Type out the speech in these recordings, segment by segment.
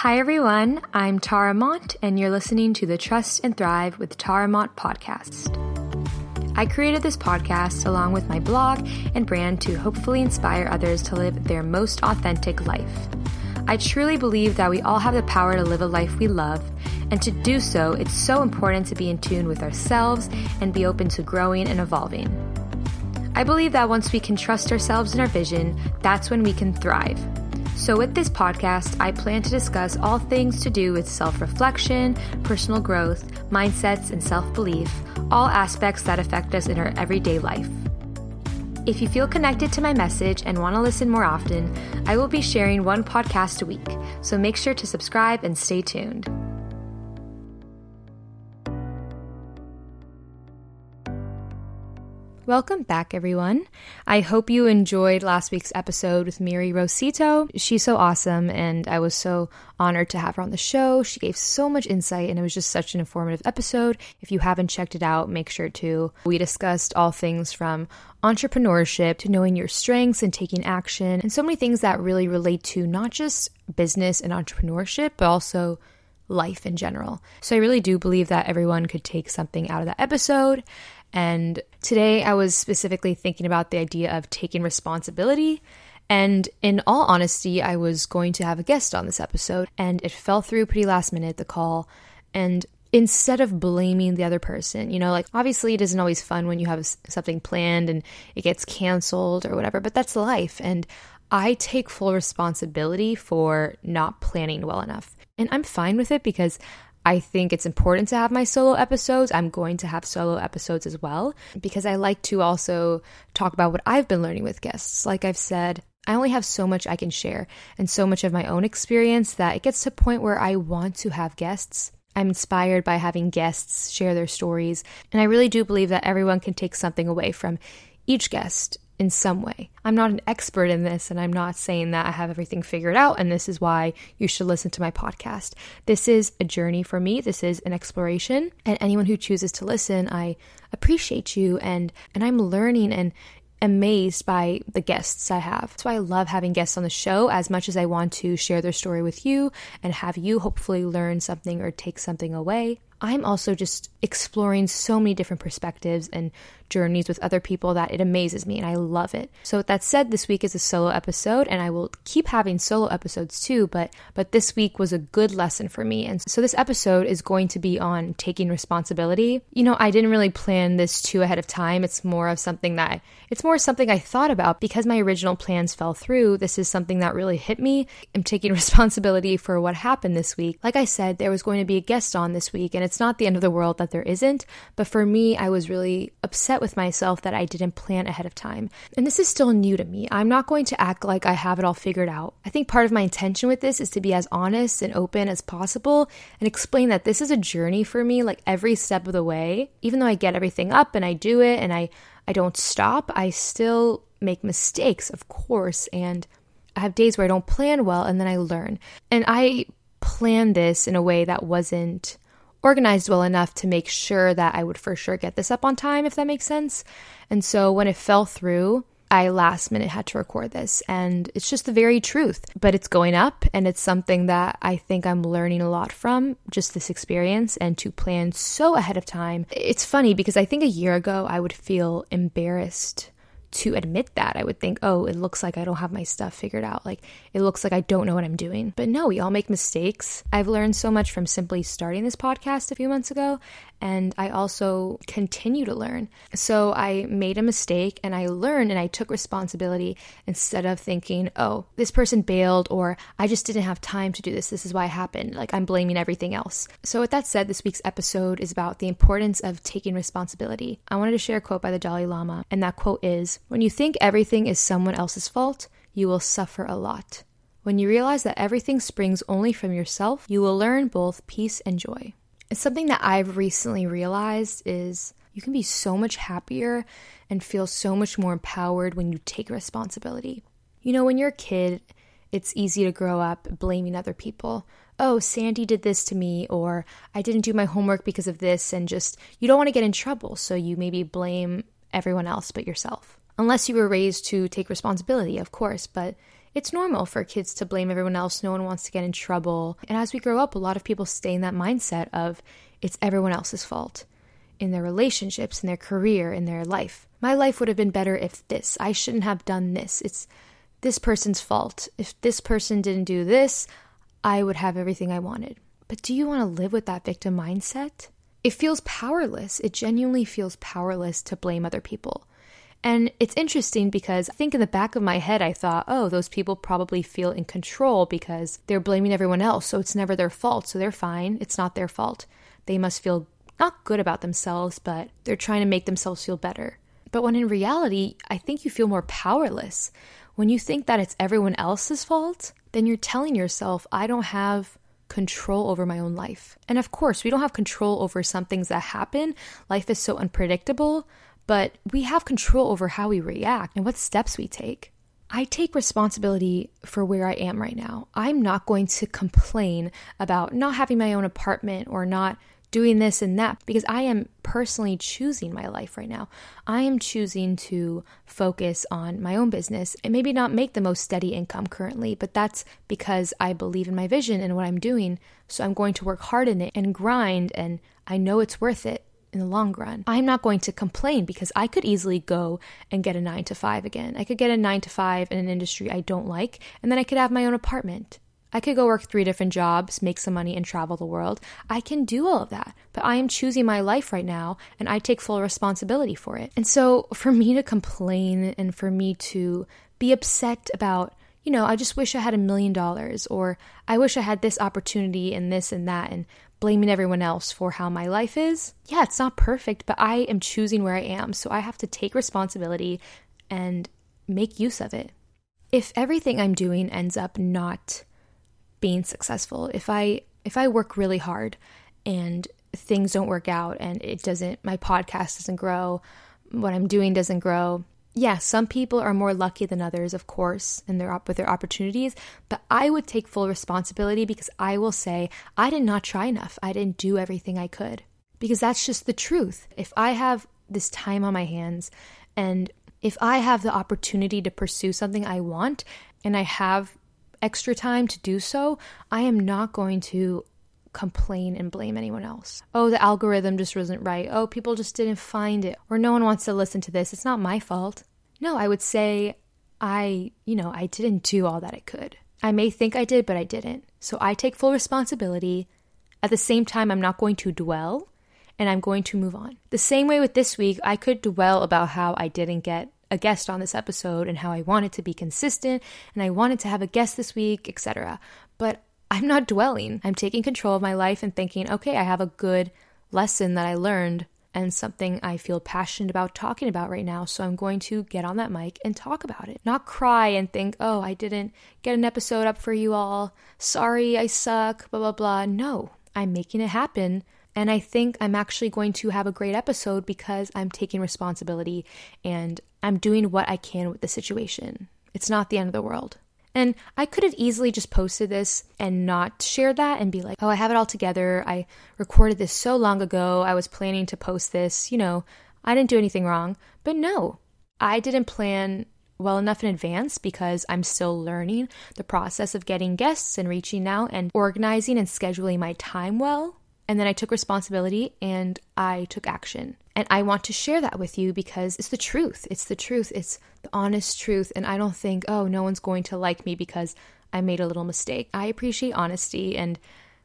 Hi, everyone. I'm Tara Mont, and you're listening to the Trust and Thrive with Tara Mont podcast. I created this podcast along with my blog and brand to hopefully inspire others to live their most authentic life. I truly believe that we all have the power to live a life we love, and to do so, it's so important to be in tune with ourselves and be open to growing and evolving. I believe that once we can trust ourselves and our vision, that's when we can thrive. So, with this podcast, I plan to discuss all things to do with self reflection, personal growth, mindsets, and self belief, all aspects that affect us in our everyday life. If you feel connected to my message and want to listen more often, I will be sharing one podcast a week, so make sure to subscribe and stay tuned. Welcome back, everyone. I hope you enjoyed last week's episode with Miri Rosito. She's so awesome, and I was so honored to have her on the show. She gave so much insight, and it was just such an informative episode. If you haven't checked it out, make sure to. We discussed all things from entrepreneurship to knowing your strengths and taking action, and so many things that really relate to not just business and entrepreneurship, but also life in general. So I really do believe that everyone could take something out of that episode. And today I was specifically thinking about the idea of taking responsibility. And in all honesty, I was going to have a guest on this episode, and it fell through pretty last minute, the call. And instead of blaming the other person, you know, like obviously it isn't always fun when you have something planned and it gets canceled or whatever, but that's life. And I take full responsibility for not planning well enough. And I'm fine with it because I think it's important to have my solo episodes. I'm going to have solo episodes as well because I like to also talk about what I've been learning with guests. Like I've said, I only have so much I can share and so much of my own experience that it gets to a point where I want to have guests. I'm inspired by having guests share their stories, and I really do believe that everyone can take something away from each guest in some way. I'm not an expert in this, and I'm not saying that I have everything figured out, and this is why you should listen to my podcast. This is a journey for me, this is an exploration, and anyone who chooses to listen, I appreciate you, and, and I'm learning and amazed by the guests I have. That's why I love having guests on the show as much as I want to share their story with you and have you hopefully learn something or take something away. I'm also just exploring so many different perspectives and journeys with other people that it amazes me and I love it. So with that said, this week is a solo episode and I will keep having solo episodes too, but but this week was a good lesson for me. And so this episode is going to be on taking responsibility. You know, I didn't really plan this too ahead of time. It's more of something that it's more something I thought about because my original plans fell through. This is something that really hit me. I'm taking responsibility for what happened this week. Like I said, there was going to be a guest on this week and it's not the end of the world that there isn't, but for me, I was really upset upset with myself that I didn't plan ahead of time. And this is still new to me. I'm not going to act like I have it all figured out. I think part of my intention with this is to be as honest and open as possible and explain that this is a journey for me, like every step of the way. Even though I get everything up and I do it and I, I don't stop, I still make mistakes, of course. And I have days where I don't plan well and then I learn. And I planned this in a way that wasn't organized well enough to make sure that I would for sure get this up on time, if that makes sense. And so when it fell through, I last minute had to record this, and it's just the very truth. But it's going up, and it's something that I think I'm learning a lot from just this experience and to plan so ahead of time. It's funny because I think a year ago I would feel embarrassed to admit that. I would think, oh, it looks like I don't have my stuff figured out. Like, it looks like I don't know what I'm doing. But no, we all make mistakes. I've learned so much from simply starting this podcast a few months ago and I also continue to learn. So I made a mistake and I learned and I took responsibility instead of thinking, oh, this person bailed or I just didn't have time to do this. This is why it happened. Like I'm blaming everything else. So, with that said, this week's episode is about the importance of taking responsibility. I wanted to share a quote by the Dalai Lama, and that quote is When you think everything is someone else's fault, you will suffer a lot. When you realize that everything springs only from yourself, you will learn both peace and joy. It's something that I've recently realized is you can be so much happier and feel so much more empowered when you take responsibility. You know, when you're a kid, it's easy to grow up blaming other people. Oh, Sandy did this to me, or I didn't do my homework because of this, and just you don't want to get in trouble, so you maybe blame everyone else but yourself. Unless you were raised to take responsibility, of course, but It's normal for kids to blame everyone else. No one wants to get in trouble. And as we grow up, a lot of people stay in that mindset of it's everyone else's fault in their relationships, in their career, in their life. My life would have been better if this. I shouldn't have done this. It's this person's fault. If this person didn't do this, I would have everything I wanted. But do you want to live with that victim mindset? It feels powerless. It genuinely feels powerless to blame other people. And it's interesting because I think in the back of my head, I thought, oh, those people probably feel in control because they're blaming everyone else. So it's never their fault. So they're fine. It's not their fault. They must feel not good about themselves, but they're trying to make themselves feel better. But when in reality, I think you feel more powerless. When you think that it's everyone else's fault, then you're telling yourself, I don't have control over my own life. And of course, we don't have control over some things that happen. Life is so unpredictable but we have control over how we react and what steps we take. I take responsibility for where I am right now. I'm not going to complain about not having my own apartment or not doing this and that because I am personally choosing my life right now. I am choosing to focus on my own business and maybe not make the most steady income currently, but that's because I believe in my vision and what I'm doing. So I'm going to work hard in it and grind, and I know it's worth it in the long run. I'm not going to complain because I could easily go and get a nine to five again. I could get a nine to five in an industry I don't like, and then I could have my own apartment. I could go work three different jobs, make some money, and travel the world. I can do all of that, but I am choosing my life right now, and I take full responsibility for it. And so, for me to complain and for me to be upset about, you know, I just wish I had a million dollars, or I wish I had this opportunity and this and that, and blaming everyone else for how my life is. Yeah, it's not perfect, but I am choosing where I am, so I have to take responsibility and make use of it. If everything I'm doing ends up not being successful, if I if I work really hard and things don't work out and it doesn't my podcast doesn't grow, what I'm doing doesn't grow, yeah, some people are more lucky than others, of course, in their with their opportunities, but I would take full responsibility because I will say I did not try enough. I didn't do everything I could. Because that's just the truth. If I have this time on my hands and if I have the opportunity to pursue something I want and I have extra time to do so, I am not going to complain and blame anyone else. Oh, the algorithm just wasn't right. Oh, people just didn't find it. Or no one wants to listen to this. It's not my fault. No, I would say I, you know, I didn't do all that I could. I may think I did, but I didn't. So I take full responsibility. At the same time, I'm not going to dwell and I'm going to move on. The same way with this week, I could dwell about how I didn't get a guest on this episode and how I wanted to be consistent and I wanted to have a guest this week, etc. But I'm not dwelling. I'm taking control of my life and thinking, okay, I have a good lesson that I learned and something I feel passionate about talking about right now. So I'm going to get on that mic and talk about it. Not cry and think, oh, I didn't get an episode up for you all. Sorry, I suck, blah, blah, blah. No, I'm making it happen. And I think I'm actually going to have a great episode because I'm taking responsibility and I'm doing what I can with the situation. It's not the end of the world. And I could have easily just posted this and not share that and be like, oh, I have it all together. I recorded this so long ago. I was planning to post this. You know, I didn't do anything wrong. But no, I didn't plan well enough in advance because I'm still learning the process of getting guests and reaching out and organizing and scheduling my time well. And then I took responsibility and I took action. And I want to share that with you because it's the truth. It's the truth. It's the honest truth. And I don't think, oh, no one's going to like me because I made a little mistake. I appreciate honesty and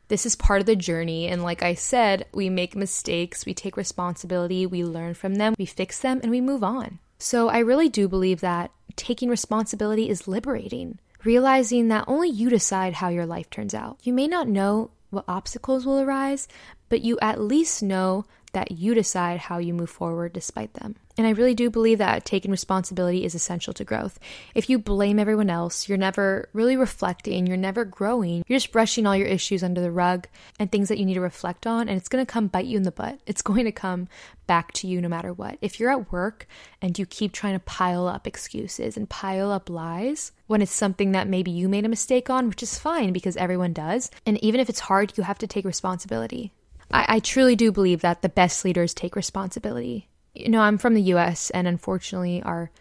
this is part of the journey. And like I said, we make mistakes, we take responsibility, we learn from them, we fix them, and we move on. So I really do believe that taking responsibility is liberating. Realizing that only you decide how your life turns out. You may not know what obstacles will arise, but you at least know that you decide how you move forward despite them. And I really do believe that taking responsibility is essential to growth. If you blame everyone else, you're never really reflecting, you're never growing. You're just brushing all your issues under the rug and things that you need to reflect on, and it's to come bite you in the butt. It's going to come back to you no matter what. If you're at work and you keep trying to pile up excuses and pile up lies when it's something that maybe you made a mistake on, which is fine because everyone does, and even if it's hard, you have to take responsibility. I, I truly do believe that the best leaders take responsibility. You know, I'm from the US, and unfortunately, our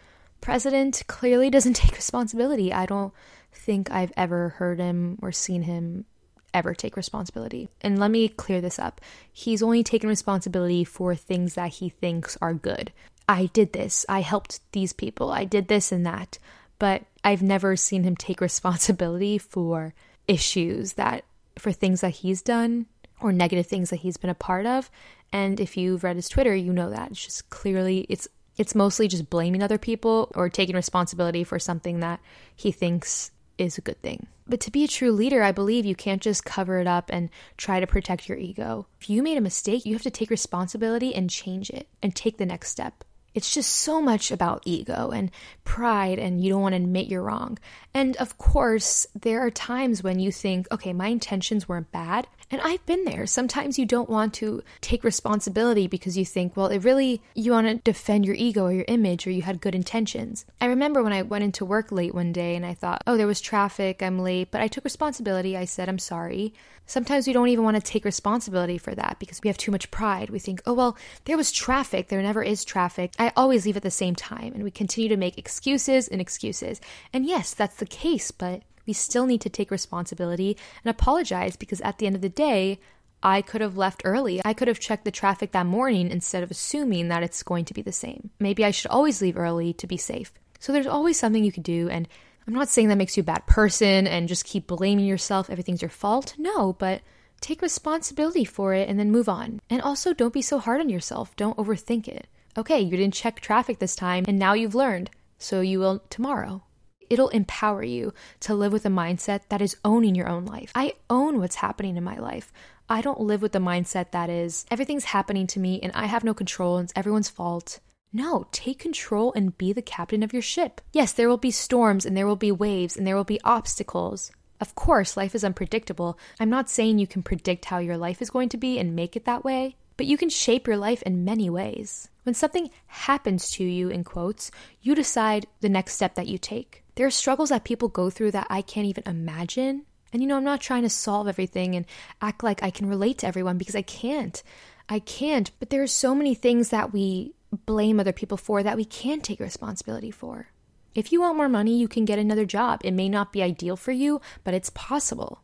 president clearly doesn't take responsibility. I don't think I've ever heard him or seen him ever take responsibility. And let me clear this up. He's only taken responsibility for things that he thinks are good. I did this. I helped these people. I did this and that. But I've never seen him take responsibility for issues that, for things that he's done or negative things that he's been a part of. And if you've read his Twitter, you know that. It's just clearly, it's it's mostly just blaming other people or taking responsibility for something that he thinks is a good thing. But to be a true leader, I believe you can't just cover it up and try to protect your ego. If you made a mistake, you have to take responsibility and change it and take the next step. It's just so much about ego and pride, and you don't want to admit you're wrong. And of course, there are times when you think, okay, my intentions weren't bad. And I've been there. Sometimes you don't want to take responsibility because you think, well, it really, you want to defend your ego or your image or you had good intentions. I remember when I went into work late one day and I thought, oh, there was traffic, I'm late, but I took responsibility. I said, I'm sorry. Sometimes we don't even want to take responsibility for that because we have too much pride. We think, oh, well, there was traffic. There never is traffic. I always leave at the same time. And we continue to make excuses and excuses. And yes, that's the case, but we still need to take responsibility and apologize because at the end of the day, I could have left early. I could have checked the traffic that morning instead of assuming that it's going to be the same. Maybe I should always leave early to be safe. So there's always something you can do. And I'm not saying that makes you a bad person and just keep blaming yourself, everything's your fault. No, but take responsibility for it and then move on. And also, don't be so hard on yourself. Don't overthink it. Okay, you didn't check traffic this time, and now you've learned, so you will tomorrow. It'll empower you to live with a mindset that is owning your own life. I own what's happening in my life. I don't live with the mindset that is everything's happening to me and I have no control and it's everyone's fault. No, take control and be the captain of your ship. Yes, there will be storms and there will be waves and there will be obstacles. Of course, life is unpredictable. I'm not saying you can predict how your life is going to be and make it that way, but you can shape your life in many ways. When something happens to you, in quotes, you decide the next step that you take. There are struggles that people go through that I can't even imagine. And you know, I'm not trying to solve everything and act like I can relate to everyone because I can't. I can't. But there are so many things that we blame other people for that we can't take responsibility for. If you want more money, you can get another job. It may not be ideal for you, but it's possible.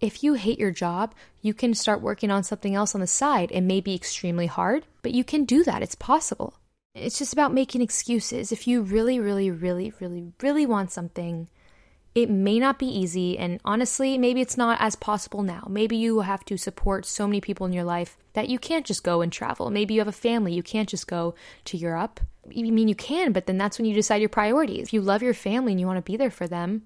If you hate your job, you can start working on something else on the side. It may be extremely hard, but you can do that. It's possible. It's just about making excuses. If you really, really, really, really, really want something, it may not be easy. And honestly, maybe it's not as possible now. Maybe you have to support so many people in your life that you can't just go and travel. Maybe you have a family, you can't just go to Europe. I mean, you can, but then that's when you decide your priorities. If you love your family and you want to be there for them,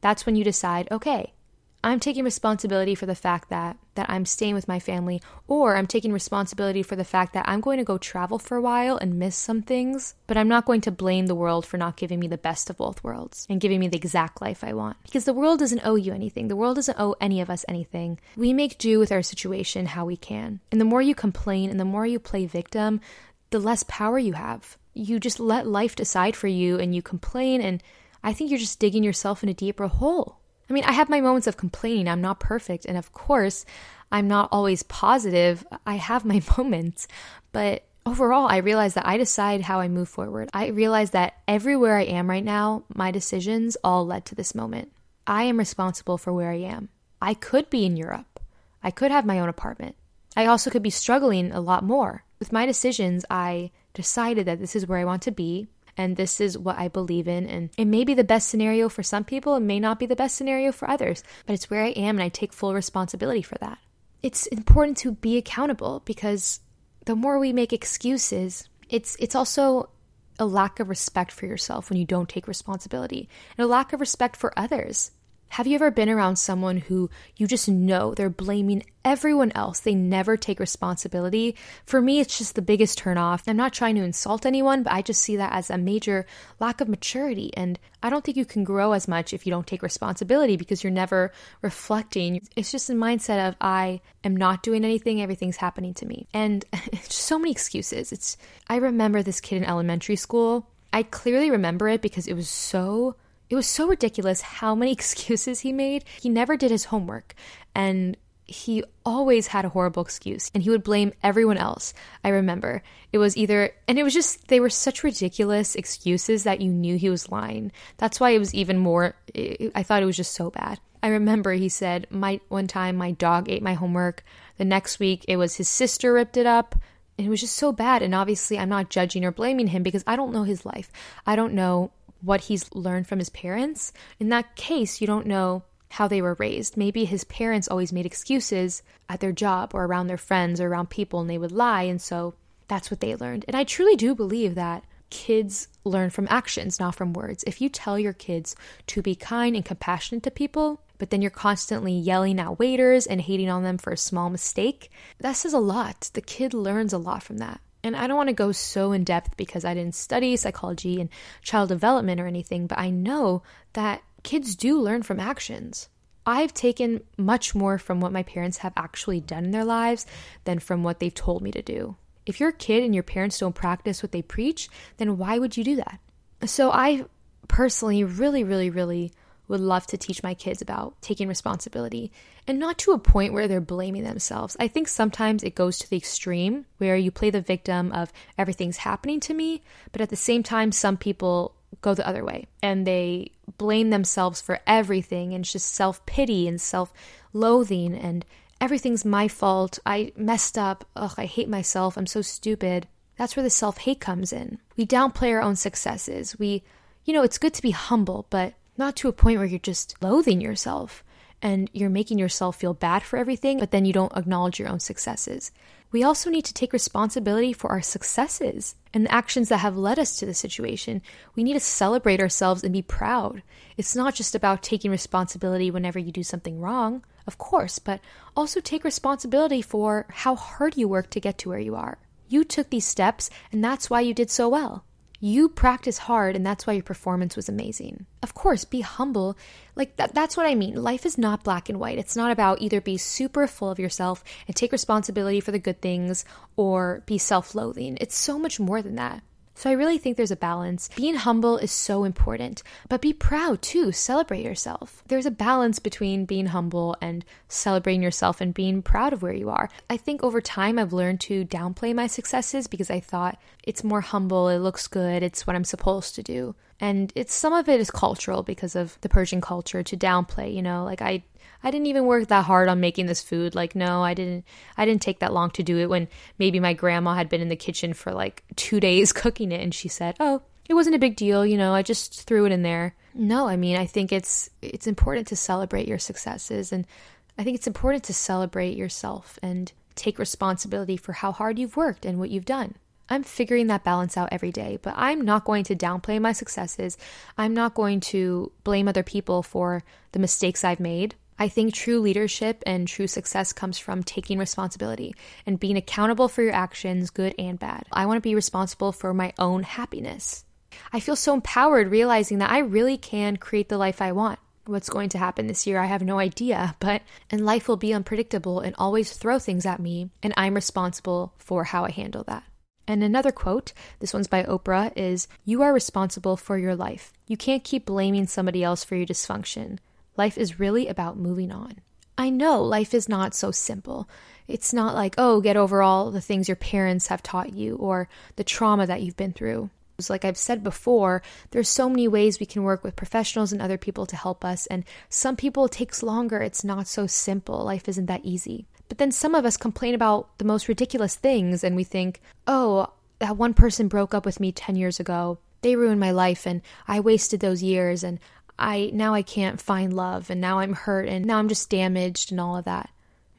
that's when you decide, okay, I'm taking responsibility for the fact that that I'm staying with my family or I'm taking responsibility for the fact that I'm going to go travel for a while and miss some things, but I'm not going to blame the world for not giving me the best of both worlds and giving me the exact life I want. Because the world doesn't owe you anything. The world doesn't owe any of us anything. We make do with our situation how we can. And the more you complain and the more you play victim, the less power you have. You just let life decide for you and you complain and I think you're just digging yourself in a deeper hole. I mean, I have my moments of complaining. I'm not perfect. And of course, I'm not always positive. I have my moments. But overall, I realize that I decide how I move forward. I realize that everywhere I am right now, my decisions all led to this moment. I am responsible for where I am. I could be in Europe. I could have my own apartment. I also could be struggling a lot more. With my decisions, I decided that this is where I want to be and this is what I believe in. And it may be the best scenario for some people, it may not be the best scenario for others, but it's where I am and I take full responsibility for that. It's important to be accountable because the more we make excuses, it's it's also a lack of respect for yourself when you don't take responsibility and a lack of respect for others. Have you ever been around someone who you just know they're blaming everyone else? They never take responsibility. For me, it's just the biggest turnoff. I'm not trying to insult anyone, but I just see that as a major lack of maturity. And I don't think you can grow as much if you don't take responsibility because you're never reflecting. It's just a mindset of, I am not doing anything, everything's happening to me. And so many excuses. It's, I remember this kid in elementary school. I clearly remember it because it was so it was so ridiculous how many excuses he made. He never did his homework and he always had a horrible excuse and he would blame everyone else. I remember it was either, and it was just, they were such ridiculous excuses that you knew he was lying. That's why it was even more, I thought it was just so bad. I remember he said, my one time my dog ate my homework. The next week it was his sister ripped it up. And it was just so bad. And obviously, I'm not judging or blaming him because I don't know his life. I don't know what he's learned from his parents. In that case, you don't know how they were raised. Maybe his parents always made excuses at their job or around their friends or around people and they would lie. And so that's what they learned. And I truly do believe that kids learn from actions, not from words. If you tell your kids to be kind and compassionate to people, but then you're constantly yelling at waiters and hating on them for a small mistake, that says a lot. The kid learns a lot from that. And I don't want to go so in depth because I didn't study psychology and child development or anything, but I know that kids do learn from actions. I've taken much more from what my parents have actually done in their lives than from what they've told me to do. If you're a kid and your parents don't practice what they preach, then why would you do that? So I personally really, really, really would love to teach my kids about taking responsibility and not to a point where they're blaming themselves. I think sometimes it goes to the extreme where you play the victim of everything's happening to me, but at the same time, some people go the other way and they blame themselves for everything and it's just self pity and self loathing and everything's my fault. I messed up. Ugh, I hate myself. I'm so stupid. That's where the self hate comes in. We downplay our own successes. We, you know, it's good to be humble, but not to a point where you're just loathing yourself and you're making yourself feel bad for everything, but then you don't acknowledge your own successes. We also need to take responsibility for our successes and the actions that have led us to the situation. We need to celebrate ourselves and be proud. It's not just about taking responsibility whenever you do something wrong, of course, but also take responsibility for how hard you worked to get to where you are. You took these steps, and that's why you did so well. You practice hard and that's why your performance was amazing. Of course, be humble. Like that that's what I mean. Life is not black and white. It's not about either be super full of yourself and take responsibility for the good things or be self-loathing. It's so much more than that. So I really think there's a balance. Being humble is so important, but be proud too. Celebrate yourself. There's a balance between being humble and celebrating yourself and being proud of where you are. I think over time I've learned to downplay my successes because I thought it's more humble, it looks good, it's what I'm supposed to do. And it's some of it is cultural because of the Persian culture to downplay, you know, like I I didn't even work that hard on making this food. Like, no, I didn't I didn't take that long to do it when maybe my grandma had been in the kitchen for like 2 days cooking it and she said, "Oh, it wasn't a big deal, you know, I just threw it in there." No, I mean, I think it's it's important to celebrate your successes and I think it's important to celebrate yourself and take responsibility for how hard you've worked and what you've done. I'm figuring that balance out every day, but I'm not going to downplay my successes. I'm not going to blame other people for the mistakes I've made. I think true leadership and true success comes from taking responsibility and being accountable for your actions, good and bad. I want to be responsible for my own happiness. I feel so empowered realizing that I really can create the life I want. What's going to happen this year, I have no idea, but and life will be unpredictable and always throw things at me, and I'm responsible for how I handle that. And another quote, this one's by Oprah, is You are responsible for your life. You can't keep blaming somebody else for your dysfunction. Life is really about moving on. I know life is not so simple. It's not like, oh, get over all the things your parents have taught you or the trauma that you've been through. Like I've said before, there's so many ways we can work with professionals and other people to help us, and some people it takes longer. It's not so simple. Life isn't that easy. But then some of us complain about the most ridiculous things, and we think, oh, that one person broke up with me 10 years ago. They ruined my life, and I wasted those years, and I now I can't find love and now I'm hurt and now I'm just damaged and all of that.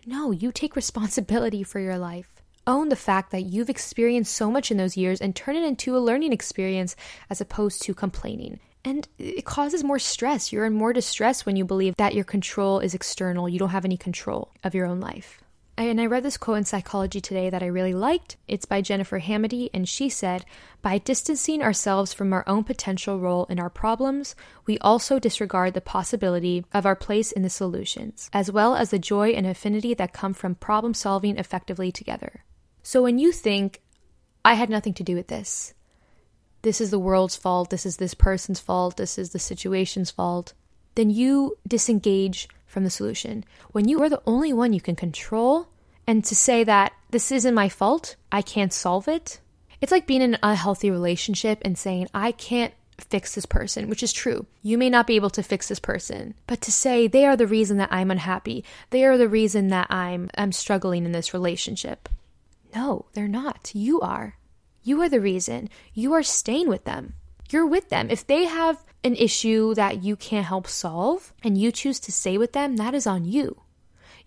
No, you take responsibility for your life. Own the fact that you've experienced so much in those years and turn it into a learning experience as opposed to complaining. And it causes more stress. You're in more distress when you believe that your control is external. You don't have any control of your own life. And I read this quote in Psychology Today that I really liked. It's by Jennifer Hamady, and she said, By distancing ourselves from our own potential role in our problems, we also disregard the possibility of our place in the solutions, as well as the joy and affinity that come from problem solving effectively together. So when you think, I had nothing to do with this, this is the world's fault, this is this person's fault, this is the situation's fault, then you disengage from the solution. When you are the only one you can control, and to say that this isn't my fault, I can't solve it, it's like being in an unhealthy relationship and saying, I can't fix this person, which is true. You may not be able to fix this person, but to say they are the reason that I'm unhappy, they are the reason that I'm I'm struggling in this relationship. No, they're not. You are. You are the reason. You are staying with them. You're with them. If they have an issue that you can't help solve and you choose to stay with them, that is on you.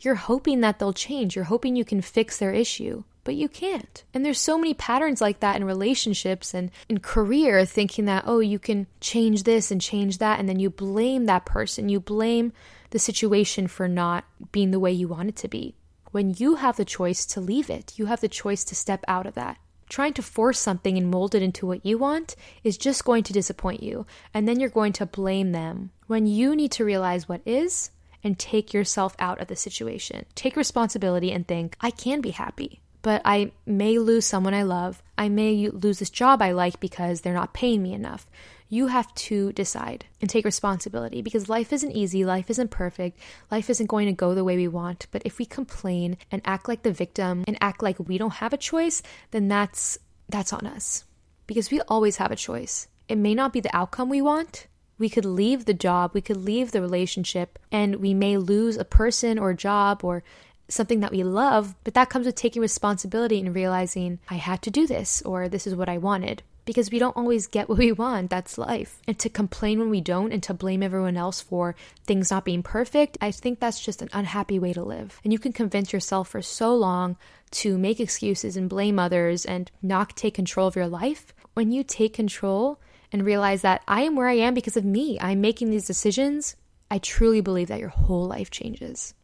You're hoping that they'll change. You're hoping you can fix their issue but you can't. And there's so many patterns like that in relationships and in career, thinking that, oh, you can change this and change that. And then you blame that person. You blame the situation for not being the way you want it to be. When you have the choice to leave it, you have the choice to step out of that. Trying to force something and mold it into what you want is just going to disappoint you. And then you're going to blame them when you need to realize what is and take yourself out of the situation. Take responsibility and think, I can be happy but I may lose someone I love. I may lose this job I like because they're not paying me enough. You have to decide and take responsibility because life isn't easy, life isn't perfect, life isn't going to go the way we want. But if we complain and act like the victim and act like we don't have a choice, then that's that's on us. Because we always have a choice. It may not be the outcome we want, we could leave the job, we could leave the relationship, and we may lose a person or a job or something that we love, but that comes with taking responsibility and realizing I had to do this or this is what I wanted. Because we don't always get what we want, that's life. And to complain when we don't and to blame everyone else for things not being perfect, I think that's just an unhappy way to live. And you can convince yourself for so long to make excuses and blame others and not take control of your life. When you take control and realize that I am where I am because of me, I'm making these decisions, I truly believe that your whole life changes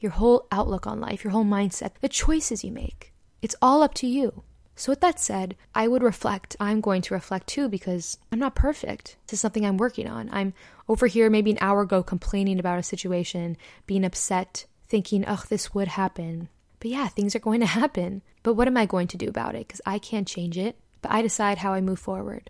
your whole outlook on life, your whole mindset, the choices you make. It's all up to you. So, with that said, I would reflect. I'm going to reflect too because I'm not perfect. This is something I'm working on. I'm over here maybe an hour ago complaining about a situation, being upset, thinking, oh, this would happen. But yeah, things are going to happen. But what am I going to do about it? Because I can't change it, but I decide how I move forward.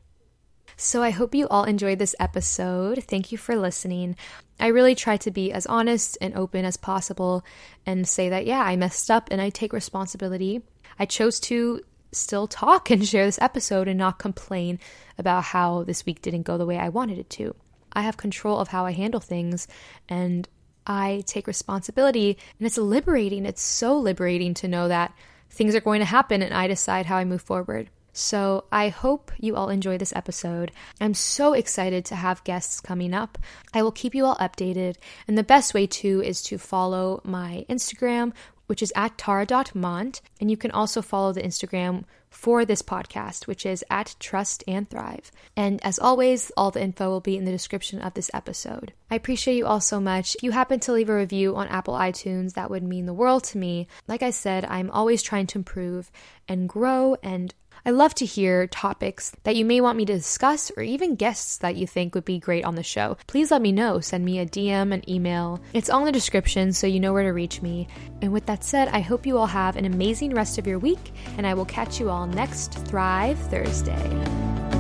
So I hope you all enjoyed this episode. Thank you for listening. I really try to be as honest and open as possible and say that, yeah, I messed up and I take responsibility. I chose to still talk and share this episode and not complain about how this week didn't go the way I wanted it to. I have control of how I handle things and I take responsibility, and it's liberating. It's so liberating to know that things are going to happen and I decide how I move forward. So I hope you all enjoy this episode. I'm so excited to have guests coming up. I will keep you all updated. And the best way to is to follow my Instagram, which is at tara.mont. And you can also follow the Instagram for this podcast, which is at Trust and Thrive. And as always, all the info will be in the description of this episode. I appreciate you all so much. If you happen to leave a review on Apple iTunes, that would mean the world to me. Like I said, I'm always trying to improve and grow and I love to hear topics that you may want me to discuss or even guests that you think would be great on the show. Please let me know. Send me a DM, an email. It's all in the description so you know where to reach me. And with that said, I hope you all have an amazing rest of your week, and I will catch you all next Thrive Thursday.